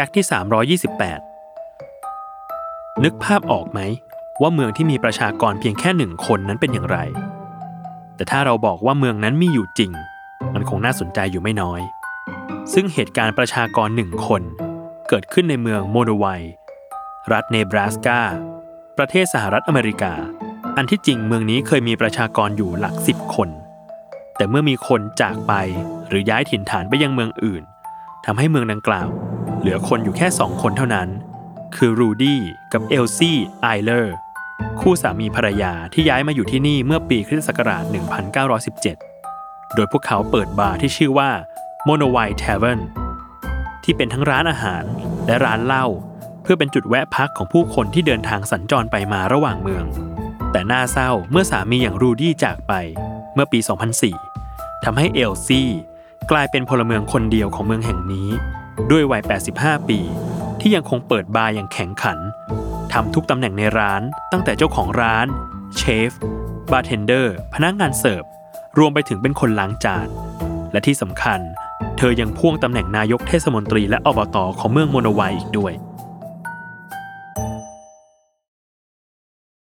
ฟกต์ที่ 328 นึกภาพออกไหม ว่าเมืองที่มีประชากรเพียงแค่หนึ่งคนนั้นเป็นอย่างไร แต่ถ้าเราบอกว่าเมืองนั้นมีอยู่จริง มันคงน่าสนใจอยู่ไม่น้อย ซึ่งเหตุการณ์ประชากรหนึ่งคน เกิดขึ้นในเมืองโมโนไวรัฐเนบราสกา ประเทศสหรัฐอเมริกา อันที่จริงเมืองนี้เคยมีประชากรอยู่หลักสิบคน แต่เมื่อมีคนจากไปหรือย้ายถิ่นฐานไปยังเมืองอื่นทำให้เมืองดังกล่าว เหลือคนอยู่แค่สองคนเท่านั้น คือรูดี้กับเอลซี่ไอเลอร์คู่สามีภรรยาที่ย้ายมาอยู่ที่นี่เมื่อปีคริสตศักราช 1917 โดยพวกเขาเปิดบาร์ที่ชื่อว่า m o n o w i Tavern ที่เป็นทั้งร้านอาหารและร้านเหล้าเพื่อเป็นจุดแวะพักของผู้คนที่เดินทางสัญจรไปมาระหว่างเมือง แต่น่าเศร้าเมื่อสามีอย่างรูดี้จากไปเมื่อปี 2004 ทำให้เอลซี่กลายเป็นพลเมืองคนเดียวของเมืองแห่งนี้ ด้วยวัย 85 ปี ที่ยังคงเปิดบาร์อย่างแข็งขันทำทุกตำแหน่งในร้านตั้งแต่เจ้าของร้านเชฟบาร์เทนเดอร์พนักงานเสิร์ฟรวมไปถึงเป็นคนล้างจาน และที่สำคัญ เธอยังพ่วงตำแหน่งนายกเทศมนตรีและอบตของเมืองโมโนไวอีกด้วย